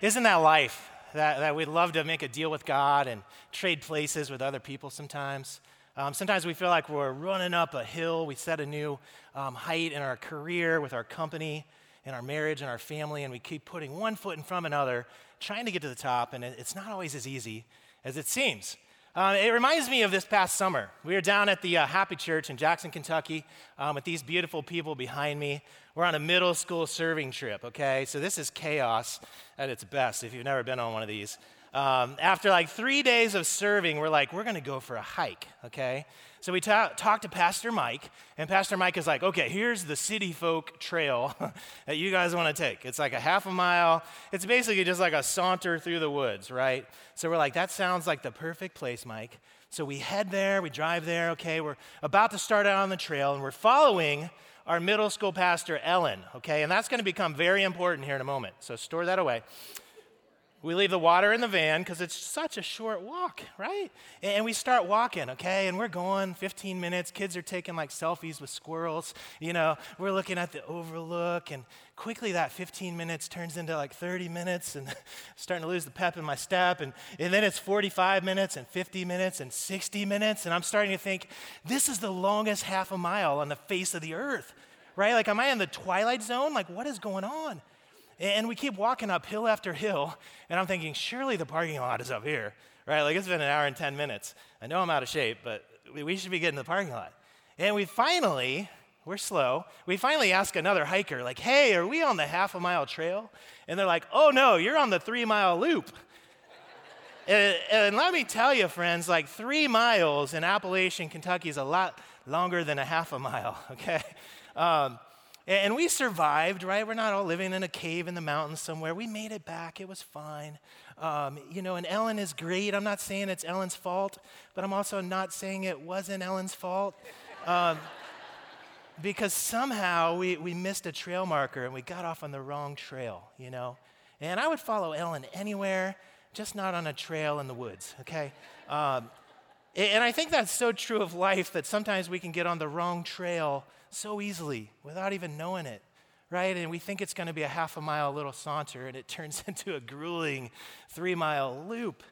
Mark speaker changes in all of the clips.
Speaker 1: isn't that life? That, that we'd love to make a deal with God and trade places with other people sometimes. Um, sometimes we feel like we're running up a hill. We set a new um, height in our career, with our company, in our marriage, and our family, and we keep putting one foot in front of another, trying to get to the top, and it, it's not always as easy as it seems. Um, it reminds me of this past summer. We were down at the uh, Happy Church in Jackson, Kentucky, um, with these beautiful people behind me. We're on a middle school serving trip, okay? So this is chaos at its best if you've never been on one of these. Um, after like three days of serving, we're like, we're gonna go for a hike, okay? So we ta- talked to Pastor Mike, and Pastor Mike is like, okay, here's the city folk trail that you guys want to take. It's like a half a mile. It's basically just like a saunter through the woods, right? So we're like, that sounds like the perfect place, Mike. So we head there, we drive there, okay, we're about to start out on the trail, and we're following our middle school pastor, Ellen, okay? And that's going to become very important here in a moment. So store that away. We leave the water in the van because it's such a short walk, right? And we start walking, okay? And we're going 15 minutes. Kids are taking like selfies with squirrels. You know, we're looking at the overlook. And quickly that 15 minutes turns into like 30 minutes and starting to lose the pep in my step. And, and then it's 45 minutes and 50 minutes and 60 minutes. And I'm starting to think, this is the longest half a mile on the face of the earth, right? Like, am I in the twilight zone? Like, what is going on? And we keep walking up hill after hill, and I'm thinking, surely the parking lot is up here, right? Like it's been an hour and 10 minutes. I know I'm out of shape, but we should be getting to the parking lot. And we finally, we're slow, we finally ask another hiker, like, hey, are we on the half a mile trail? And they're like, oh no, you're on the three mile loop. and, and let me tell you, friends, like three miles in Appalachian, Kentucky is a lot longer than a half a mile, okay? Um, and we survived, right? We're not all living in a cave in the mountains somewhere. We made it back. It was fine. Um, you know, and Ellen is great. I'm not saying it's Ellen's fault, but I'm also not saying it wasn't Ellen's fault. Um, because somehow we, we missed a trail marker and we got off on the wrong trail, you know? And I would follow Ellen anywhere, just not on a trail in the woods, okay? Um, and I think that's so true of life that sometimes we can get on the wrong trail so easily without even knowing it, right? And we think it's going to be a half a mile little saunter, and it turns into a grueling three mile loop.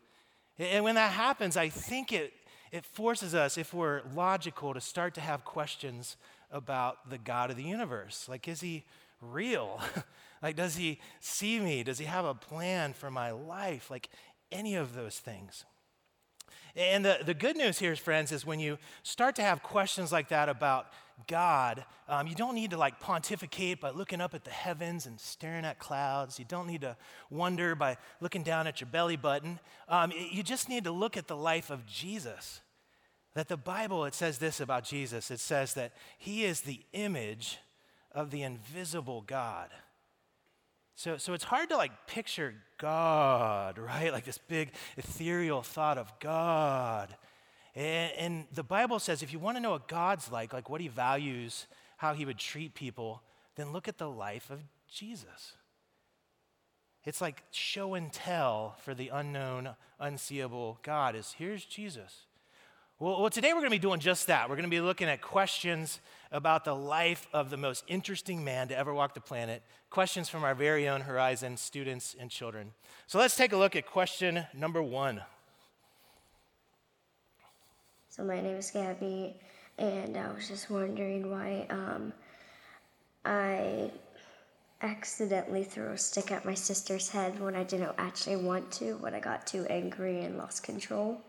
Speaker 1: And when that happens, I think it, it forces us, if we're logical, to start to have questions about the God of the universe. Like, is he real? like, does he see me? Does he have a plan for my life? Like, any of those things. And the, the good news here, friends, is when you start to have questions like that about God, um, you don't need to like pontificate by looking up at the heavens and staring at clouds. You don't need to wonder by looking down at your belly button. Um, you just need to look at the life of Jesus. That the Bible, it says this about Jesus it says that he is the image of the invisible God. So, so it's hard to like picture God, right? Like this big ethereal thought of God. And, and the Bible says if you want to know what God's like, like what he values, how he would treat people, then look at the life of Jesus. It's like show and tell for the unknown, unseeable God is here's Jesus. Well, well, today we're going to be doing just that. We're going to be looking at questions about the life of the most interesting man to ever walk the planet. Questions from our very own Horizon students and children. So let's take a look at question number one.
Speaker 2: So my name is Gabby, and I was just wondering why um, I accidentally threw a stick at my sister's head when I didn't actually want to, when I got too angry and lost control.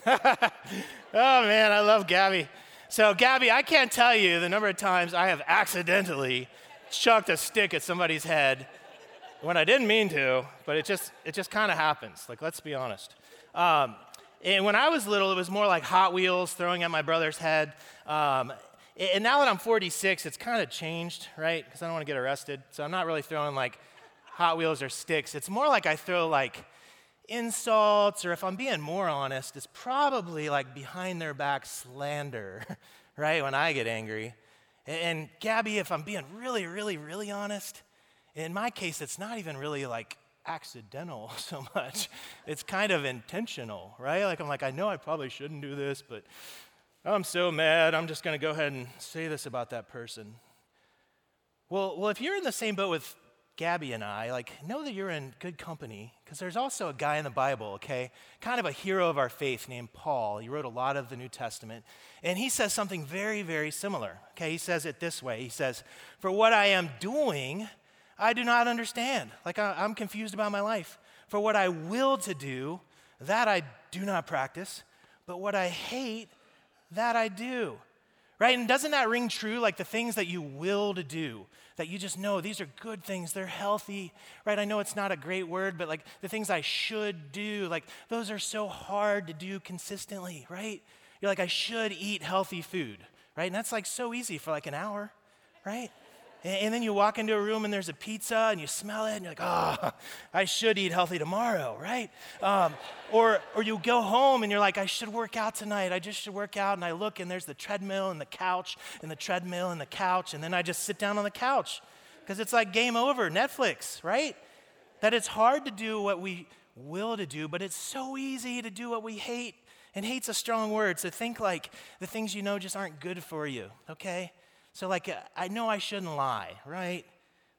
Speaker 1: oh man, I love Gabby. So, Gabby, I can't tell you the number of times I have accidentally chucked a stick at somebody's head when I didn't mean to, but it just it just kind of happens. Like, let's be honest. Um, and when I was little, it was more like Hot Wheels throwing at my brother's head. Um, and now that I'm 46, it's kind of changed, right? Because I don't want to get arrested. So I'm not really throwing like Hot Wheels or sticks. It's more like I throw like insults, or if I'm being more honest, it's probably like behind their back slander, right? When I get angry. And Gabby, if I'm being really, really, really honest, in my case, it's not even really like accidental so much. It's kind of intentional, right? Like, I'm like, I know I probably shouldn't do this, but I'm so mad, I'm just going to go ahead and say this about that person. Well, well, if you're in the same boat with Gabby and I, like, know that you're in good company because there's also a guy in the Bible, okay? Kind of a hero of our faith named Paul. He wrote a lot of the New Testament. And he says something very, very similar, okay? He says it this way He says, For what I am doing, I do not understand. Like, I'm confused about my life. For what I will to do, that I do not practice. But what I hate, that I do. Right? And doesn't that ring true? Like the things that you will to do, that you just know these are good things, they're healthy, right? I know it's not a great word, but like the things I should do, like those are so hard to do consistently, right? You're like, I should eat healthy food, right? And that's like so easy for like an hour, right? And, then you walk into a room and there's a pizza and you smell it and you're like, oh, I should eat healthy tomorrow, right? Um, or, or you go home and you're like, I should work out tonight. I just should work out. And I look and there's the treadmill and the couch and the treadmill and the couch. And then I just sit down on the couch because it's like game over, Netflix, right? That it's hard to do what we will to do, but it's so easy to do what we hate. And hate's a strong word. So think like the things you know just aren't good for you, okay? So, like, uh, I know I shouldn't lie, right?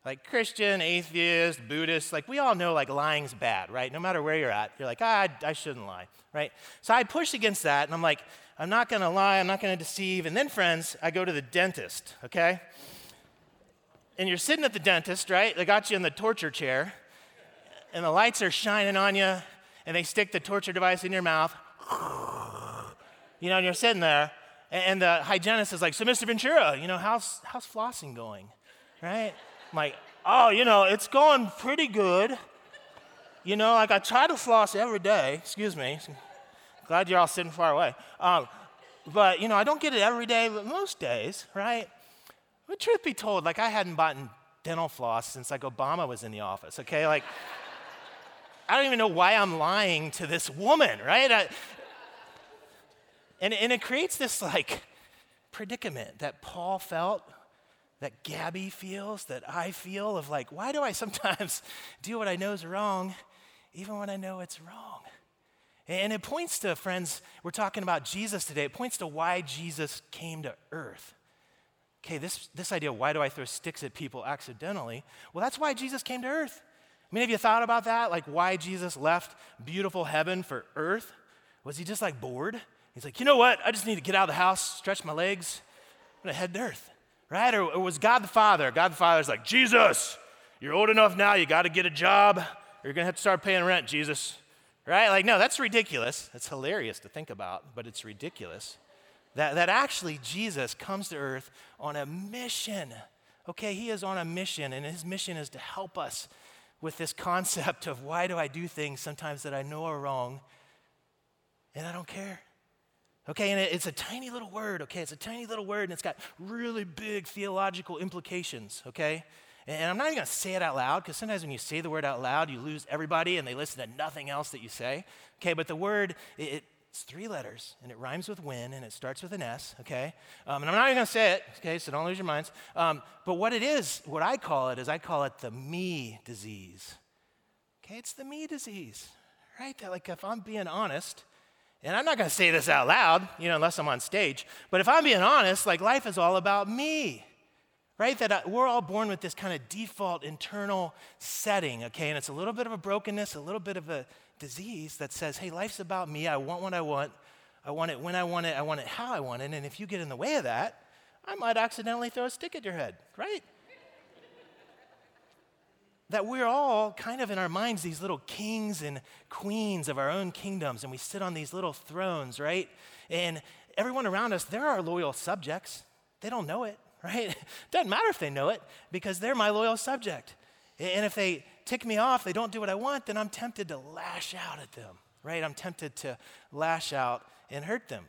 Speaker 1: Like Christian, atheist, Buddhist, like we all know like lying's bad, right? No matter where you're at, you're like, ah, I, I shouldn't lie, right? So I push against that and I'm like, I'm not gonna lie, I'm not gonna deceive. And then, friends, I go to the dentist, okay? And you're sitting at the dentist, right? They got you in the torture chair, and the lights are shining on you, and they stick the torture device in your mouth. You know, and you're sitting there, and the hygienist is like, So, Mr. Ventura, you know, how's, how's flossing going? Right? I'm like, Oh, you know, it's going pretty good. You know, like I try to floss every day. Excuse me. Glad you're all sitting far away. Um, but, you know, I don't get it every day, but most days, right? But truth be told, like I hadn't bought dental floss since like Obama was in the office, okay? Like, I don't even know why I'm lying to this woman, right? I, and, and it creates this like predicament that Paul felt, that Gabby feels, that I feel of like, why do I sometimes do what I know is wrong, even when I know it's wrong? And it points to, friends, we're talking about Jesus today. It points to why Jesus came to earth. Okay, this, this idea, why do I throw sticks at people accidentally? Well, that's why Jesus came to earth. I mean, have you thought about that? Like, why Jesus left beautiful heaven for earth? Was he just like bored? He's like, you know what? I just need to get out of the house, stretch my legs, I'm gonna head to earth, right? Or, was God the Father? God the Father's like, Jesus, you're old enough now, you gotta get a job, or you're gonna have to start paying rent, Jesus, right? Like, no, that's ridiculous. It's hilarious to think about, but it's ridiculous. That, that actually Jesus comes to earth on a mission. Okay, he is on a mission, and his mission is to help us with this concept of why do I do things sometimes that I know are wrong and I don't care. Okay, and it's a tiny little word, okay? It's a tiny little word and it's got really big theological implications, okay? And I'm not even gonna say it out loud because sometimes when you say the word out loud, you lose everybody and they listen to nothing else that you say, okay? But the word, it, it's three letters and it rhymes with win and it starts with an S, okay? Um, and I'm not even gonna say it, okay? So don't lose your minds. Um, but what it is, what I call it is I call it the me disease, okay? It's the me disease, right? That, like if I'm being honest, and I'm not going to say this out loud, you know, unless I'm on stage, but if I'm being honest, like life is all about me, right? That I, we're all born with this kind of default internal setting, okay? And it's a little bit of a brokenness, a little bit of a disease that says, hey, life's about me. I want what I want. I want it when I want it. I want it how I want it. And if you get in the way of that, I might accidentally throw a stick at your head, right? That we're all kind of in our minds these little kings and queens of our own kingdoms, and we sit on these little thrones, right? And everyone around us, they're our loyal subjects. They don't know it, right? Doesn't matter if they know it because they're my loyal subject. And if they tick me off, they don't do what I want, then I'm tempted to lash out at them, right? I'm tempted to lash out and hurt them.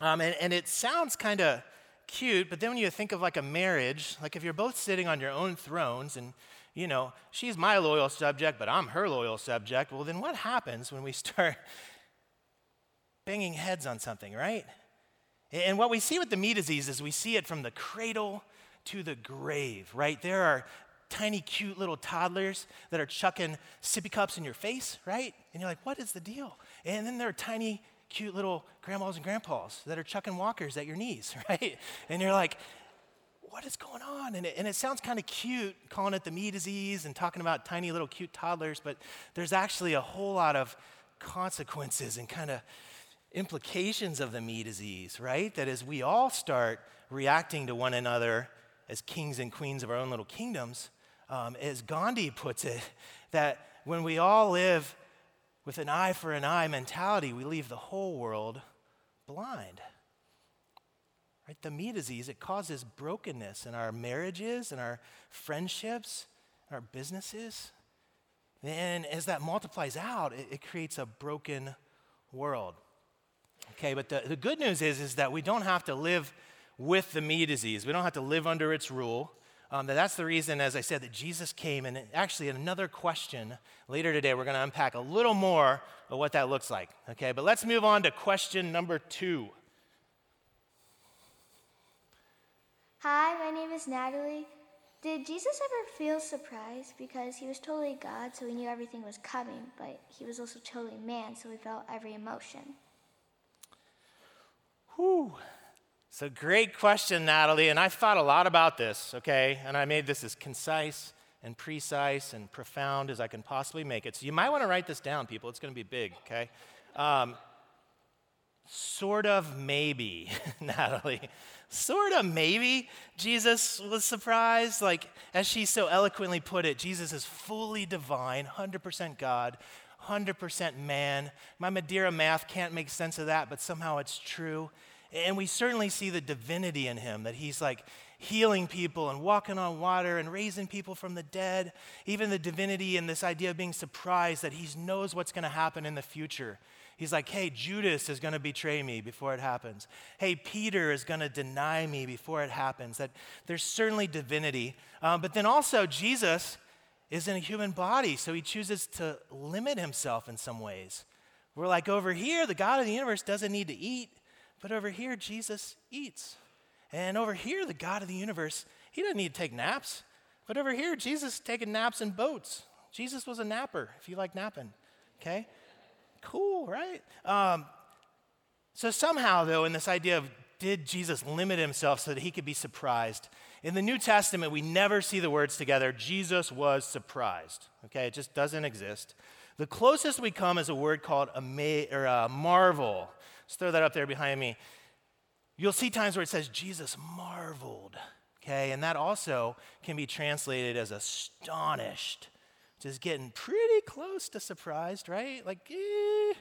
Speaker 1: Um, and, and it sounds kind of cute, but then when you think of like a marriage, like if you're both sitting on your own thrones and you know, she's my loyal subject, but I'm her loyal subject. Well, then what happens when we start banging heads on something, right? And what we see with the me disease is we see it from the cradle to the grave, right? There are tiny, cute little toddlers that are chucking sippy cups in your face, right? And you're like, what is the deal? And then there are tiny, cute little grandmas and grandpas that are chucking walkers at your knees, right? And you're like, what is going on? And it, and it sounds kind of cute calling it the me disease and talking about tiny little cute toddlers, but there's actually a whole lot of consequences and kind of implications of the me disease, right? That as we all start reacting to one another as kings and queens of our own little kingdoms, um, as Gandhi puts it, that when we all live with an eye for an eye mentality, we leave the whole world blind. Right? The me disease, it causes brokenness in our marriages and our friendships, and our businesses. And as that multiplies out, it, it creates a broken world. Okay, but the, the good news is, is that we don't have to live with the me disease. We don't have to live under its rule. Um, that's the reason, as I said, that Jesus came. And actually, another question later today, we're going to unpack a little more of what that looks like. Okay, but let's move on to question number two.
Speaker 3: Hi, my name is Natalie. Did Jesus ever feel surprised? Because he was totally God, so he knew everything was coming, but he was also totally man, so he felt every emotion.
Speaker 1: Whew. It's a great question, Natalie, and I've thought a lot about this, okay? And I made this as concise and precise and profound as I can possibly make it. So you might want to write this down, people. It's going to be big, okay? Um, sort of maybe, Natalie sort of maybe Jesus was surprised. Like, as she so eloquently put it, Jesus is fully divine, 100% God, 100% man. My Madeira math can't make sense of that, but somehow it's true. And we certainly see the divinity in him, that he's like healing people and walking on water and raising people from the dead. Even the divinity and this idea of being surprised that he knows what's going to happen in the future. He's like, hey, Judas is going to betray me before it happens. Hey, Peter is going to deny me before it happens. That there's certainly divinity. Um, but then also, Jesus is in a human body, so he chooses to limit himself in some ways. We're like, over here, the God of the universe doesn't need to eat, but over here, Jesus eats. And over here, the God of the universe, he doesn't need to take naps. But over here, Jesus taking naps in boats. Jesus was a napper, if you like napping, okay? Cool, right? Um, so, somehow, though, in this idea of did Jesus limit himself so that he could be surprised? In the New Testament, we never see the words together, Jesus was surprised. Okay, it just doesn't exist. The closest we come is a word called ama- uh, marvel. Let's throw that up there behind me. You'll see times where it says Jesus marveled. Okay, and that also can be translated as astonished just getting pretty close to surprised, right? Like, eh.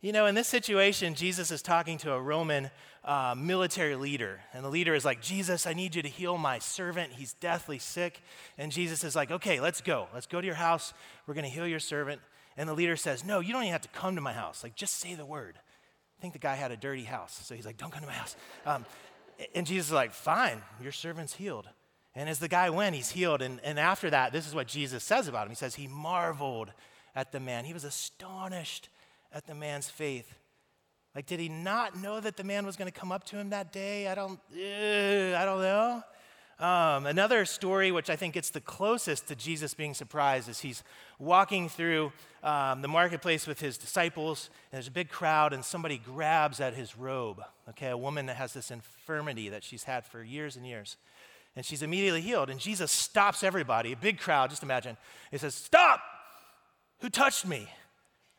Speaker 1: you know, in this situation, Jesus is talking to a Roman uh, military leader. And the leader is like, Jesus, I need you to heal my servant. He's deathly sick. And Jesus is like, okay, let's go. Let's go to your house. We're going to heal your servant. And the leader says, no, you don't even have to come to my house. Like, just say the word. I think the guy had a dirty house. So he's like, don't come to my house. Um, and Jesus is like, fine, your servant's healed. And as the guy went, he's healed. And, and after that, this is what Jesus says about him. He says, He marveled at the man. He was astonished at the man's faith. Like, did he not know that the man was going to come up to him that day? I don't, uh, I don't know. Um, another story, which I think gets the closest to Jesus being surprised, is he's walking through um, the marketplace with his disciples, and there's a big crowd, and somebody grabs at his robe. Okay, a woman that has this infirmity that she's had for years and years and she's immediately healed. And Jesus stops everybody, a big crowd, just imagine. He says, Stop! Who touched me?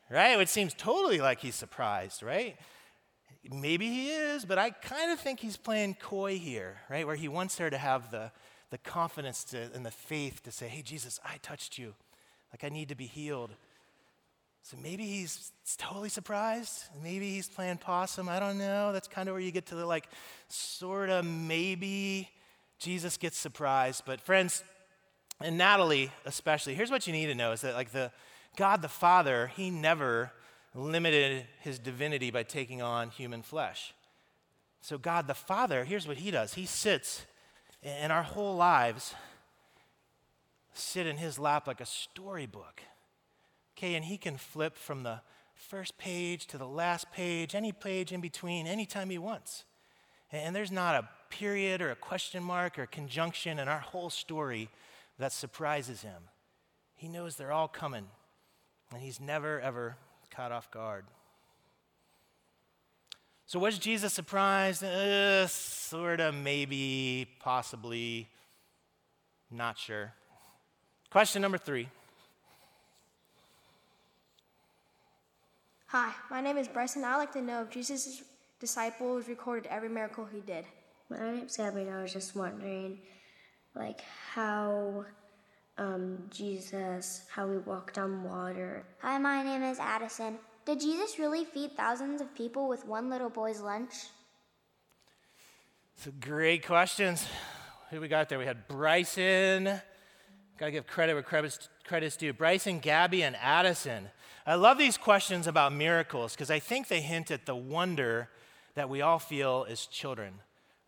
Speaker 1: Right? It seems totally like he's surprised, right? Maybe he is, but I kind of think he's playing coy here, right? Where he wants her to have the, the confidence to, and the faith to say, Hey, Jesus, I touched you. Like, I need to be healed. So maybe he's totally surprised. Maybe he's playing possum. I don't know. That's kind of where you get to the like, sort of maybe Jesus gets surprised. But friends, and Natalie especially, here's what you need to know is that like the God the Father, he never limited his divinity by taking on human flesh. So God the Father, here's what he does. He sits in our whole lives sit in his lap like a storybook. Okay, and he can flip from the first page to the last page, any page in between, anytime he wants. And there's not a period or a question mark or a conjunction in our whole story that surprises him. He knows they're all coming, and he's never, ever caught off guard. So, was Jesus surprised? Uh, sort of, maybe, possibly, not sure. Question number three.
Speaker 4: Hi, my name is Bryson. I'd like to know if Jesus' disciples recorded every miracle he did.
Speaker 2: My name's Gabby, and I was just wondering, like, how um, Jesus, how he walked on water.
Speaker 3: Hi, my name is Addison. Did Jesus really feed thousands of people with one little boy's lunch?
Speaker 1: It's great questions. Who we got there? We had Bryson. Got to give credit where credit's, credit's due. Bryson, Gabby, and Addison. I love these questions about miracles because I think they hint at the wonder that we all feel as children,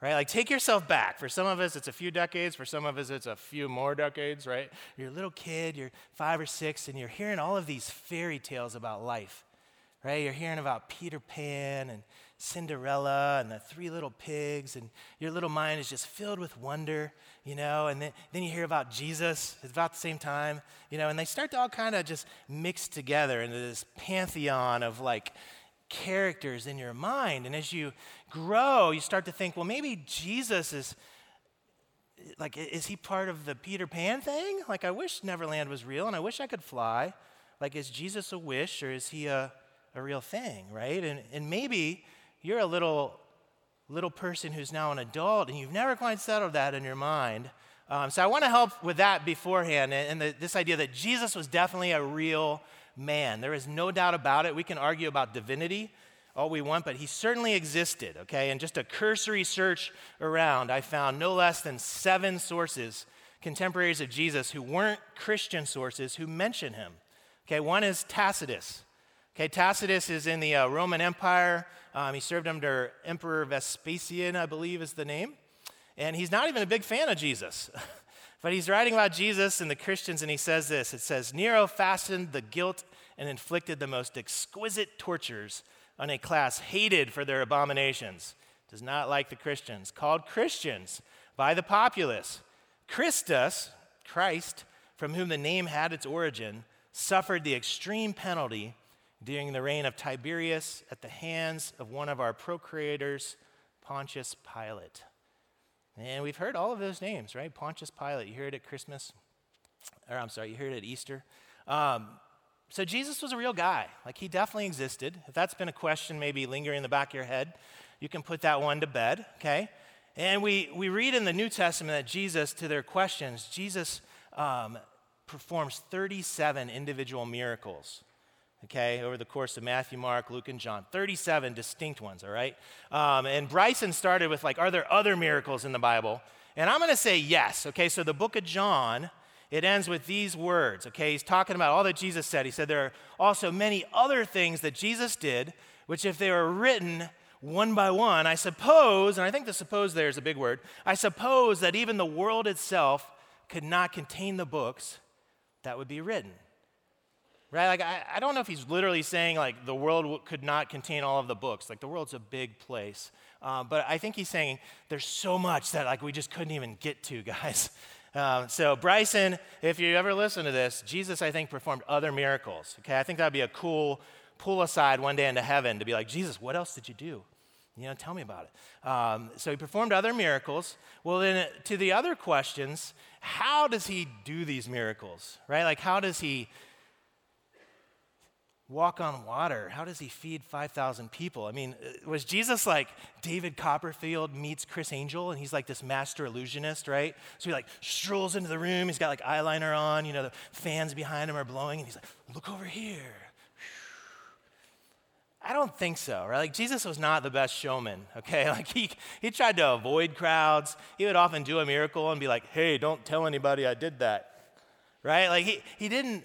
Speaker 1: right? Like, take yourself back. For some of us, it's a few decades. For some of us, it's a few more decades, right? You're a little kid, you're five or six, and you're hearing all of these fairy tales about life right? You're hearing about Peter Pan and Cinderella and the three little pigs, and your little mind is just filled with wonder, you know. And then, then you hear about Jesus at about the same time, you know, and they start to all kind of just mix together into this pantheon of like characters in your mind. And as you grow, you start to think, well, maybe Jesus is like, is he part of the Peter Pan thing? Like, I wish Neverland was real and I wish I could fly. Like, is Jesus a wish or is he a a real thing, right? And, and maybe you're a little, little person who's now an adult and you've never quite settled that in your mind. Um, so I want to help with that beforehand and, the, this idea that Jesus was definitely a real man. There is no doubt about it. We can argue about divinity all we want, but he certainly existed, okay? And just a cursory search around, I found no less than seven sources, contemporaries of Jesus, who weren't Christian sources, who mention him. Okay, one is Tacitus. Okay, Tacitus is in the uh, Roman Empire. Um, he served under Emperor Vespasian, I believe is the name. And he's not even a big fan of Jesus. but he's writing about Jesus and the Christians, and he says this It says, Nero fastened the guilt and inflicted the most exquisite tortures on a class hated for their abominations. Does not like the Christians, called Christians by the populace. Christus, Christ, from whom the name had its origin, suffered the extreme penalty during the reign of Tiberius at the hands of one of our procreators, Pontius Pilate. And we've heard all of those names, right? Pontius Pilate. You hear it at Christmas, or I'm sorry, you heard it at Easter. Um, so Jesus was a real guy. Like he definitely existed. If that's been a question maybe lingering in the back of your head, you can put that one to bed, okay? And we, we read in the New Testament that Jesus, to their questions, Jesus um, performs 37 individual miracles okay, over the course of Matthew, Mark, Luke, and John. 37 distinct ones, all right? Um, and Bryson started with, like, are there other miracles in the Bible? And I'm going to say yes, okay? So the book of John, it ends with these words, okay? He's talking about all that Jesus said. He said there are also many other things that Jesus did, which if they were written one by one, I suppose, and I think the suppose there is a big word, I suppose that even the world itself could not contain the books that would be written right? Like, I, I don't know if he's literally saying, like, the world w- could not contain all of the books. Like, the world's a big place. Uh, but I think he's saying there's so much that, like, we just couldn't even get to, guys. Um, so, Bryson, if you ever listen to this, Jesus, I think, performed other miracles. Okay, I think that'd be a cool pull aside one day into heaven to be like, Jesus, what else did you do? You know, tell me about it. Um, so he performed other miracles. Well, then to the other questions, how does he do these miracles, right? Like, how does he walk on water? How does he feed 5,000 people? I mean, uh, was Jesus like David Copperfield meets Criss Angel and he's like this master illusionist, right? So he like strolls into the room, he's got like eyeliner on, you know, the fans behind him are blowing, and he's like, look over here. I don't think so, right? Like Jesus was not the best showman, okay? Like he, he tried to avoid crowds. He would often do a miracle and be like, hey, don't tell anybody I did that, right? Like he, he didn't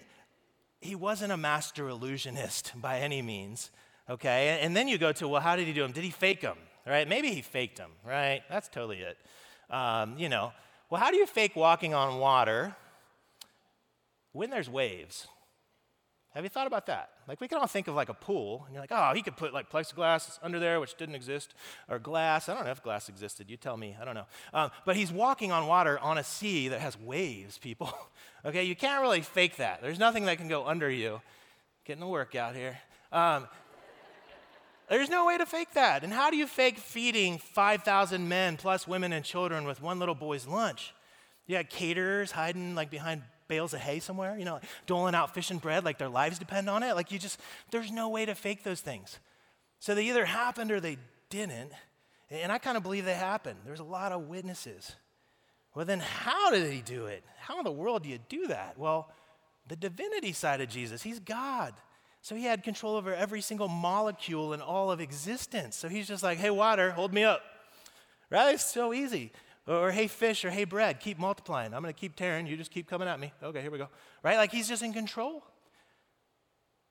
Speaker 1: he wasn't a master illusionist by any means, okay? And then you go to, well, how did he do them? Did he fake them, right? Maybe he faked them, right? That's totally it. Um, you know, well, how do you fake walking on water when there's waves? Have you thought about that? Like, we can all think of like a pool, and you're like, oh, he could put like plexiglass under there, which didn't exist, or glass. I don't know if glass existed. You tell me. I don't know. Um, but he's walking on water on a sea that has waves, people. okay, you can't really fake that. There's nothing that can go under you. Getting the work out here. Um, There's no way to fake that. And how do you fake feeding 5,000 men plus women and children with one little boy's lunch? You got caterers hiding like behind bales of hay somewhere, you know, like doling out fish and bread like their lives depend on it. Like you just, there's no way to fake those things. So they either happened or they didn't. And I kind of believe they happened. There's a lot of witnesses. Well, then how did he do it? How in the world do you do that? Well, the divinity side of Jesus, he's God. So he had control over every single molecule in all of existence. So he's just like, hey, water, hold me up. Right? It's so easy. Or, hey, fish, or hey, bread, keep multiplying. I'm going to keep tearing. You just keep coming at me. Okay, here we go. Right? Like he's just in control.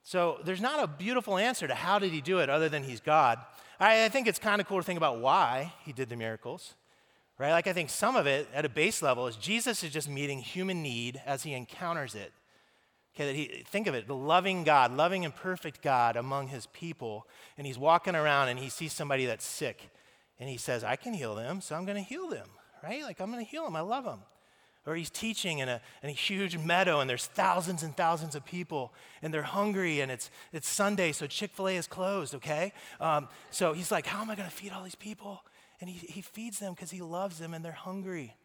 Speaker 1: So there's not a beautiful answer to how did he do it other than he's God. I, I think it's kind of cool to think about why he did the miracles. Right? Like I think some of it at a base level is Jesus is just meeting human need as he encounters it. Okay, that he, think of it, the loving God, loving and perfect God among his people, and he's walking around and he sees somebody that's sick, and he says, I can heal them, so I'm going to heal them, right? Like, I'm going to heal him. I love him. Or he's teaching in a, in a huge meadow, and there's thousands and thousands of people, and they're hungry, and it's, it's Sunday, so Chick fil A is closed, okay? Um, so he's like, How am I going to feed all these people? And he, he feeds them because he loves them, and they're hungry.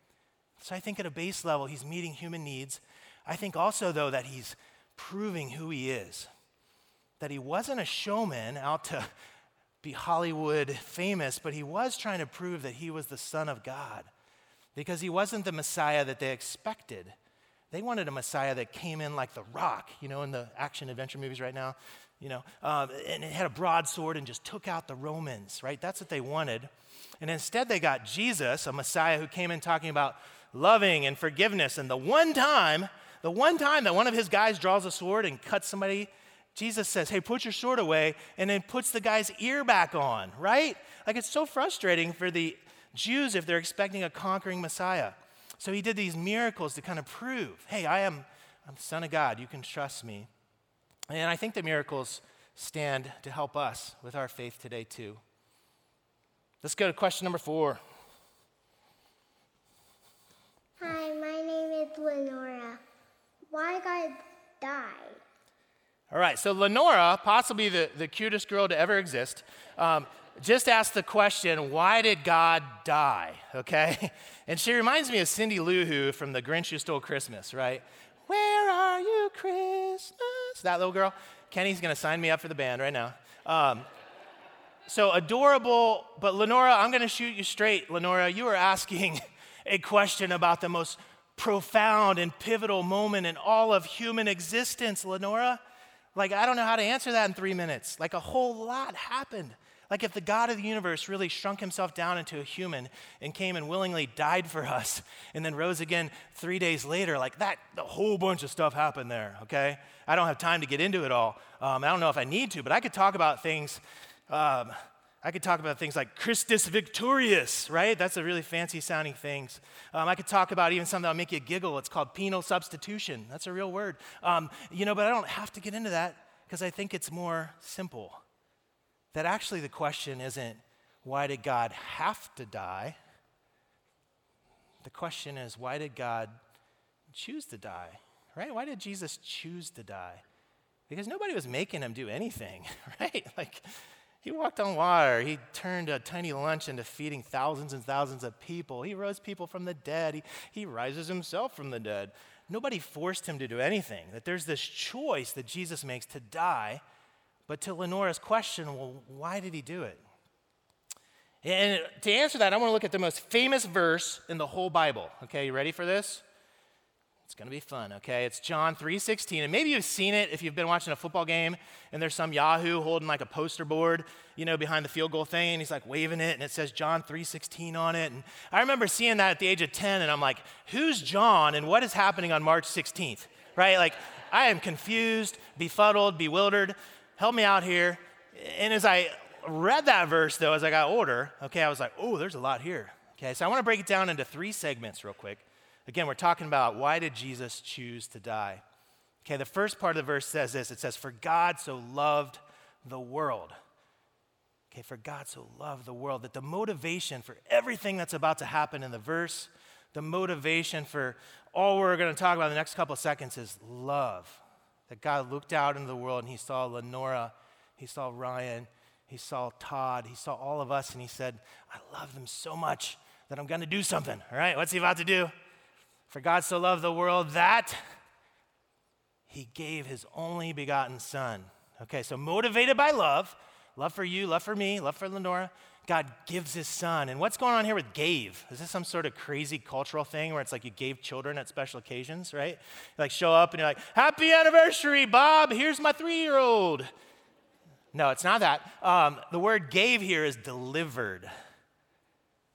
Speaker 1: So I think at a base level, he's meeting human needs I think also, though, that he's proving who he is. That he wasn't a showman out to be Hollywood famous, but he was trying to prove that he was the Son of God because he wasn't the Messiah that they expected. They wanted a Messiah that came in like the rock, you know, in the action adventure movies right now, you know, um, and it had a broadsword and just took out the Romans, right? That's what they wanted. And instead, they got Jesus, a Messiah who came in talking about loving and forgiveness. And the one time the one time that one of his guys draws a sword and cuts somebody, Jesus says, Hey, put your sword away, and then puts the guy's ear back on, right? Like it's so frustrating for the Jews if they're expecting a conquering Messiah. So he did these miracles to kind of prove, hey, I am I'm the Son of God. You can trust me. And I think the miracles stand to help us with our faith today, too. Let's go to question number four.
Speaker 2: Hi, my name is Lenora why God died.
Speaker 1: All right, so Lenora, possibly the, the cutest girl to ever exist, um, just asked the question, why did God die? Okay? And she reminds me of Cindy Lou Who from The Grinch Who Stole Christmas, right? Where are you, Christmas? That little girl. Kenny's to sign me up for the band right now. Um, so adorable, but Lenora, I'm to shoot you straight. Lenora, you were asking a question about the most profound and pivotal moment in all of human existence, Lenora. Like, I don't know how to answer that in three minutes. Like, a whole lot happened. Like, if the God of the universe really shrunk himself down into a human and came and willingly died for us and then rose again three days later, like that, a whole bunch of stuff happened there, okay? I don't have time to get into it all. Um, I don't know if I need to, but I could talk about things um, I could talk about things like Christus Victorious, right? That's a really fancy sounding thing. Um, I could talk about even something that'll make you giggle. It's called penal substitution. That's a real word. Um, you know, but I don't have to get into that because I think it's more simple. That actually the question isn't why did God have to die? The question is why did God choose to die, right? Why did Jesus choose to die? Because nobody was making him do anything, right? Like, he walked on water. He turned a tiny lunch into feeding thousands and thousands of people. He rose people from the dead. He, he rises himself from the dead. Nobody forced him to do anything. That there's this choice that Jesus makes to die. But to Lenora's question, well, why did he do it? And to answer that, I want to look at the most famous verse in the whole Bible. Okay, you ready for this? It's going to be fun, okay? It's John 3:16. And maybe you've seen it if you've been watching a football game and there's some yahoo holding like a poster board, you know, behind the field goal thing and he's like waving it and it says John 3:16 on it. And I remember seeing that at the age of 10 and I'm like, "Who's John and what is happening on March 16th?" Right? Like I am confused, befuddled, bewildered. Help me out here. And as I read that verse though as I got older, okay, I was like, "Oh, there's a lot here." Okay? So I want to break it down into three segments real quick. Again, we're talking about why did Jesus choose to die? Okay, the first part of the verse says this it says, For God so loved the world. Okay, for God so loved the world that the motivation for everything that's about to happen in the verse, the motivation for all we're going to talk about in the next couple of seconds is love. That God looked out into the world and he saw Lenora, he saw Ryan, he saw Todd, he saw all of us, and he said, I love them so much that I'm going to do something. All right, what's he about to do? For God so loved the world that he gave his only begotten son. Okay, so motivated by love, love for you, love for me, love for Lenora, God gives his son. And what's going on here with gave? Is this some sort of crazy cultural thing where it's like you gave children at special occasions, right? You like show up and you're like, Happy anniversary, Bob. Here's my three year old. No, it's not that. Um, the word gave here is delivered.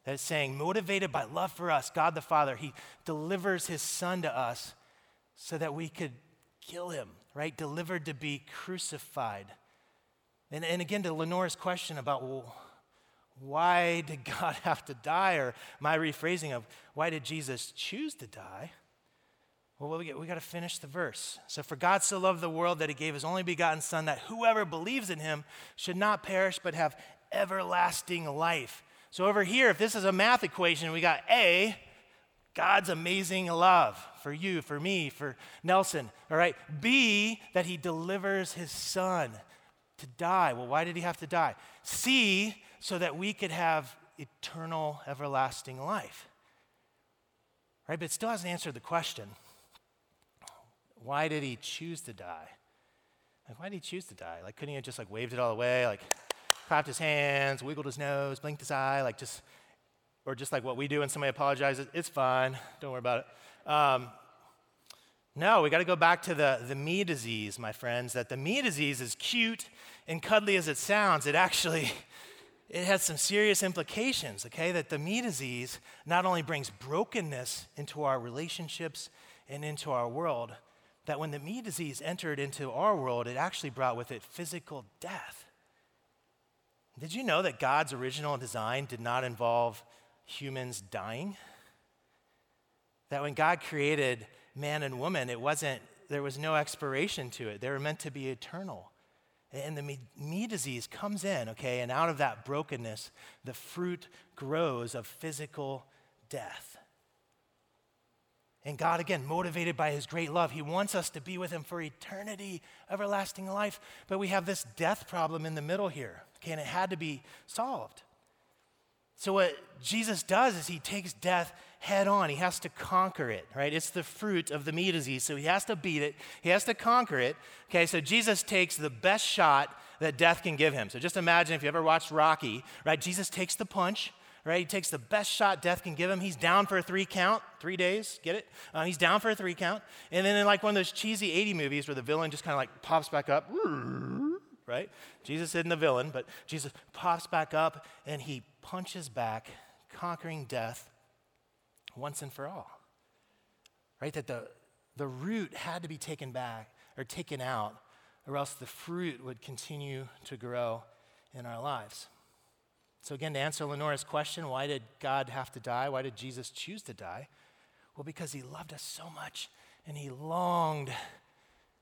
Speaker 1: That is saying, motivated by love for us, God the Father, He delivers His Son to us so that we could kill Him, right? Delivered to be crucified. And, and again, to Lenora's question about, well, why did God have to die? Or my rephrasing of, why did Jesus choose to die? Well, we, we got to finish the verse. So, for God so loved the world that he gave his only begotten Son, that whoever believes in him should not perish but have everlasting life. So, over here, if this is a math equation, we got A, God's amazing love for you, for me, for Nelson. All right. B, that he delivers his Son to die. Well, why did he have to die? C, so that we could have eternal, everlasting life. Right? But it still hasn't answered the question why did he choose to die? Like, why did he choose to die? Like, couldn't he have just like waved it all away, like clapped his hands, wiggled his nose, blinked his eye, like just, or just like what we do when somebody apologizes, it's fine, don't worry about it. Um, no, we got to go back to the, the me disease, my friends, that the me disease is cute and cuddly as it sounds. It actually, it has some serious implications, okay? That the me disease not only brings brokenness into our relationships and into our world, that when the me disease entered into our world, it actually brought with it physical death. Did you know that God's original design did not involve humans dying? That when God created man and woman, it wasn't, there was no expiration to it. They were meant to be eternal. And the me, disease comes in, okay, and out of that brokenness, the fruit grows of physical death. And God, again, motivated by his great love, he wants us to be with him for eternity, everlasting life. But we have this death problem in the middle here, okay, and it had to be solved. So, what Jesus does is he takes death head on. He has to conquer it, right? It's the fruit of the me disease. So, he has to beat it, he has to conquer it. Okay, so Jesus takes the best shot that death can give him. So, just imagine if you ever watched Rocky, right? Jesus takes the punch right? He takes the best shot death can give him. He's down for a three count, three days, get it? Uh, he's down for a three count. And then in like one of those cheesy 80 movies where the villain just kind of like pops back up, right? Jesus isn't the villain, but Jesus pops back up and he punches back, conquering death once and for all. Right? That the, the root had to be taken back or taken out, or else the fruit would continue to grow in our lives. So, again, to answer Lenora's question, why did God have to die? Why did Jesus choose to die? Well, because he loved us so much and he longed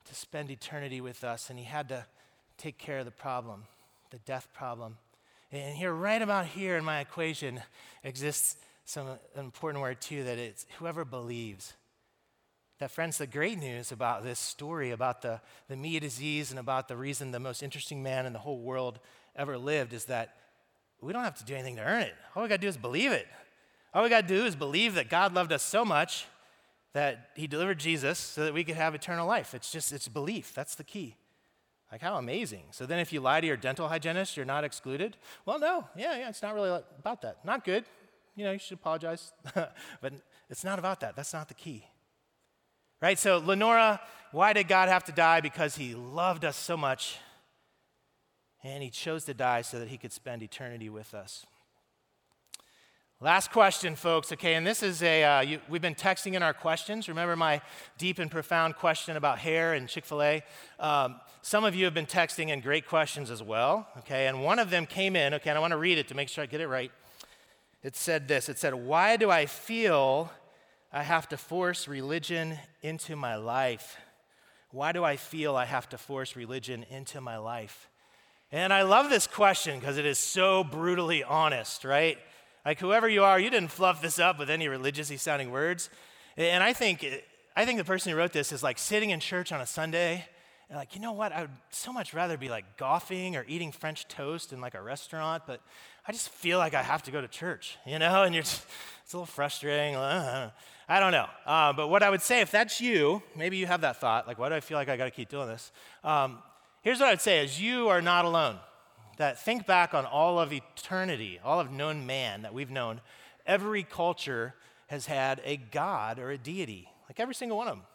Speaker 1: to spend eternity with us and he had to take care of the problem, the death problem. And here, right about here in my equation, exists some important word too that it's whoever believes. That, friends, the great news about this story, about the, the me disease and about the reason the most interesting man in the whole world ever lived, is that we don't have to do anything to earn it. All we got to do is believe it. All we got to do is believe that God loved us so much that he delivered Jesus so that we could have eternal life. It's just, it's belief. That's the key. Like, how amazing. So then, if you lie to your dental hygienist, you're not excluded? Well, no. Yeah, yeah, it's not really about that. Not good. You know, you should apologize. but it's not about that. That's not the key. Right? So, Lenora, why did God have to die? Because he loved us so much and he chose to die so that he could spend eternity with us. Last question, folks. Okay, and this is a, uh, you, we've been texting in our questions. Remember my deep and profound question about hair and Chick fil A? Um, some of you have been texting in great questions as well. Okay, and one of them came in. Okay, and I want to read it to make sure I get it right. It said this It said, Why do I feel I have to force religion into my life? Why do I feel I have to force religion into my life? And I love this question because it is so brutally honest, right? Like whoever you are, you didn't fluff this up with any religiously sounding words. And I think, I think the person who wrote this is like sitting in church on a Sunday And like, you know what? I would so much rather be like golfing or eating French toast in like a restaurant, but I just feel like I have to go to church, you know? And you're just, it's a little frustrating. I don't know. Uh, but what I would say, if that's you, maybe you have that thought, like, why do I feel like I got to keep doing this? Um, here's what I would say is you are not alone. That think back on all of eternity, all of known man that we've known. Every culture has had a god or a deity, like every single one of them.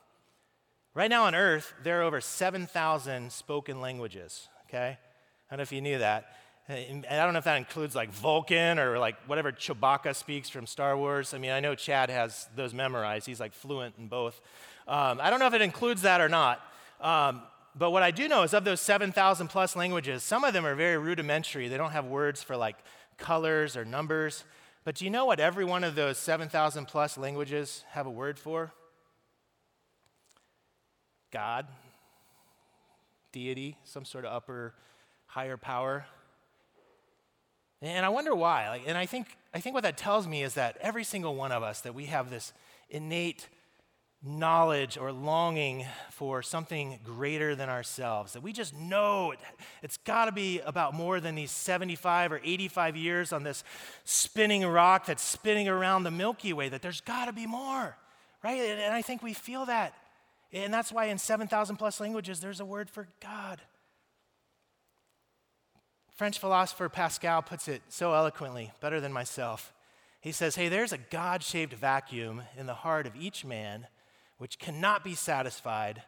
Speaker 1: Right now on earth, there are over 7,000 spoken languages, okay? I don't know if you knew that. And I don't know if that includes like Vulcan or like whatever Chewbacca speaks from Star Wars. I mean, I know Chad has those memorized. He's like fluent in both. Um, I don't know if it includes that or not. Um, but what I do know is of those 7,000 plus languages, some of them are very rudimentary. They don't have words for like colors or numbers. But do you know what every one of those 7,000 plus languages have a word for? God, deity, some sort of upper, higher power. And I wonder why. Like, and I think, I think what that tells me is that every single one of us, that we have this innate knowledge or longing for something greater than ourselves, that we just know it, it's got to be about more than these 75 or 85 years on this spinning rock that's spinning around the Milky Way, that there's got to be more, right? And, and I think we feel that. And that's why in 7,000 plus languages, there's a word for God. French philosopher Pascal puts it so eloquently, better than myself. He says, Hey, there's a God shaped vacuum in the heart of each man which cannot be satisfied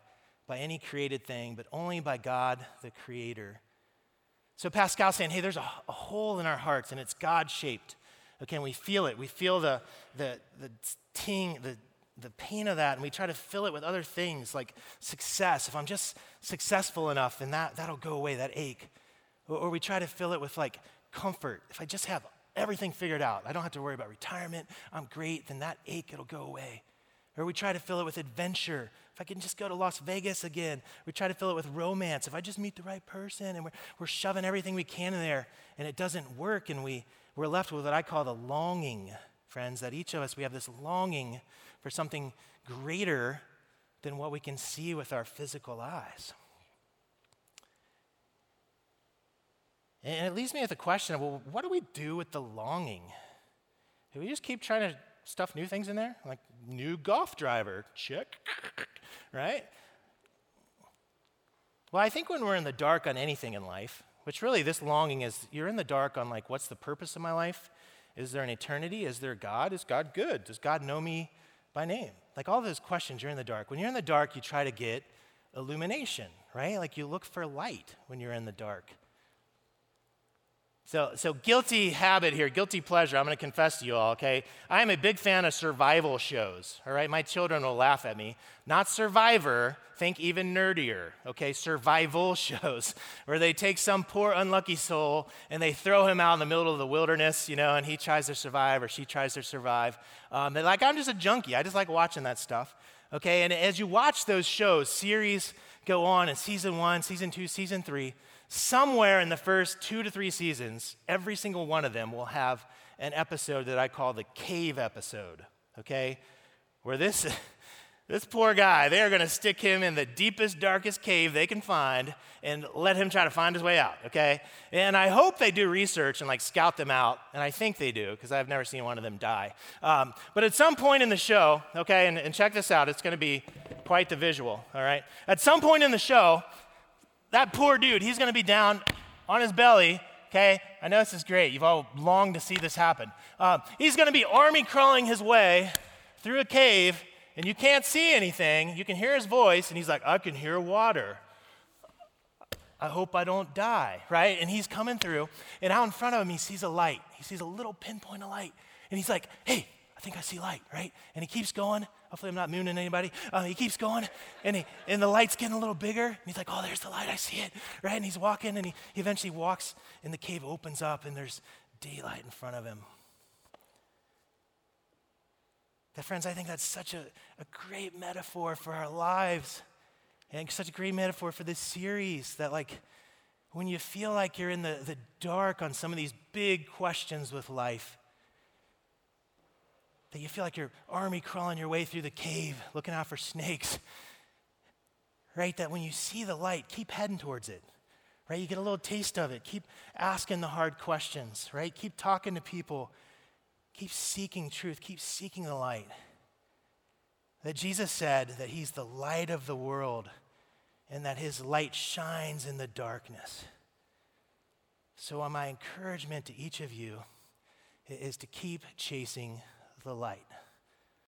Speaker 1: by any created thing, but only by God the Creator. So Pascal's saying, Hey, there's a, a hole in our hearts and it's God shaped. Okay, and we feel it. We feel the, the, the ting, the, the pain of that, and we try to fill it with other things like success. If I'm just successful enough, then that, that'll go away, that ache. Or, or we try to fill it with like comfort. If I just have everything figured out, I don't have to worry about retirement, I'm great, then that ache, it'll go away. Or we try to fill it with adventure. If I can just go to Las Vegas again. We try to fill it with romance. If I just meet the right person and we're, we're shoving everything we can in there and it doesn't work and we, we're left with what I call the longing, friends, that each of us, we have this longing for something greater than what we can see with our physical eyes. And it leaves me with the question of, well, what do we do with the longing? Do we just keep trying to stuff new things in there? Like new golf driver, check, right? Well, I think when we're in the dark on anything in life, which really this longing is, you're in the dark on like, what's the purpose of my life? Is there an eternity? Is there God? Is God good? Does God know me by name? Like all those questions, you're in the dark. When you're in the dark, you try to get illumination, right? Like you look for light when you're in the dark. So, so guilty habit here, guilty pleasure. I'm going to confess to you all, okay? I am a big fan of survival shows, all right? My children will laugh at me. Not survivor, think even nerdier, okay? Survival shows where they take some poor unlucky soul and they throw him out in the middle of the wilderness, you know, and he tries to survive or she tries to survive. Um, they're like, I'm just a junkie. I just like watching that stuff, okay? And as you watch those shows, series go on in season one, season two, season three, somewhere in the first two to three seasons, every single one of them will have an episode that I call the cave episode, okay? Where this, this poor guy, they are going to stick him in the deepest, darkest cave they can find and let him try to find his way out, okay? And I hope they do research and like scout them out, and I think they do because I've never seen one of them die. Um, but at some point in the show, okay, and, and check this out, it's going to be quite the visual, all right? At some point in the show, that poor dude, he's going to be down on his belly. Okay, I know this is great. You've all longed to see this happen. Uh, he's going to be army crawling his way through a cave, and you can't see anything. You can hear his voice, and he's like, I can hear water. I hope I don't die, right? And he's coming through, and out in front of him, he sees a light. He sees a little pinpoint of light, and he's like, Hey, I think I see light, right? And he keeps going, Hopefully, I'm not mooning anybody. Uh, he keeps going, and, he, and the light's getting a little bigger. And he's like, Oh, there's the light. I see it. Right? And he's walking, and he, he eventually walks, and the cave opens up, and there's daylight in front of him. That, friends, I think that's such a, a great metaphor for our lives, and such a great metaphor for this series that, like, when you feel like you're in the, the dark on some of these big questions with life, that you feel like you're army crawling your way through the cave looking out for snakes. right? That when you see the light, keep heading towards it, right? You get a little taste of it. Keep asking the hard questions, right? Keep talking to people. Keep seeking truth. Keep seeking the light. That Jesus said that He's the light of the world and that His light shines in the darkness. So, my encouragement to each of you is to keep chasing the light.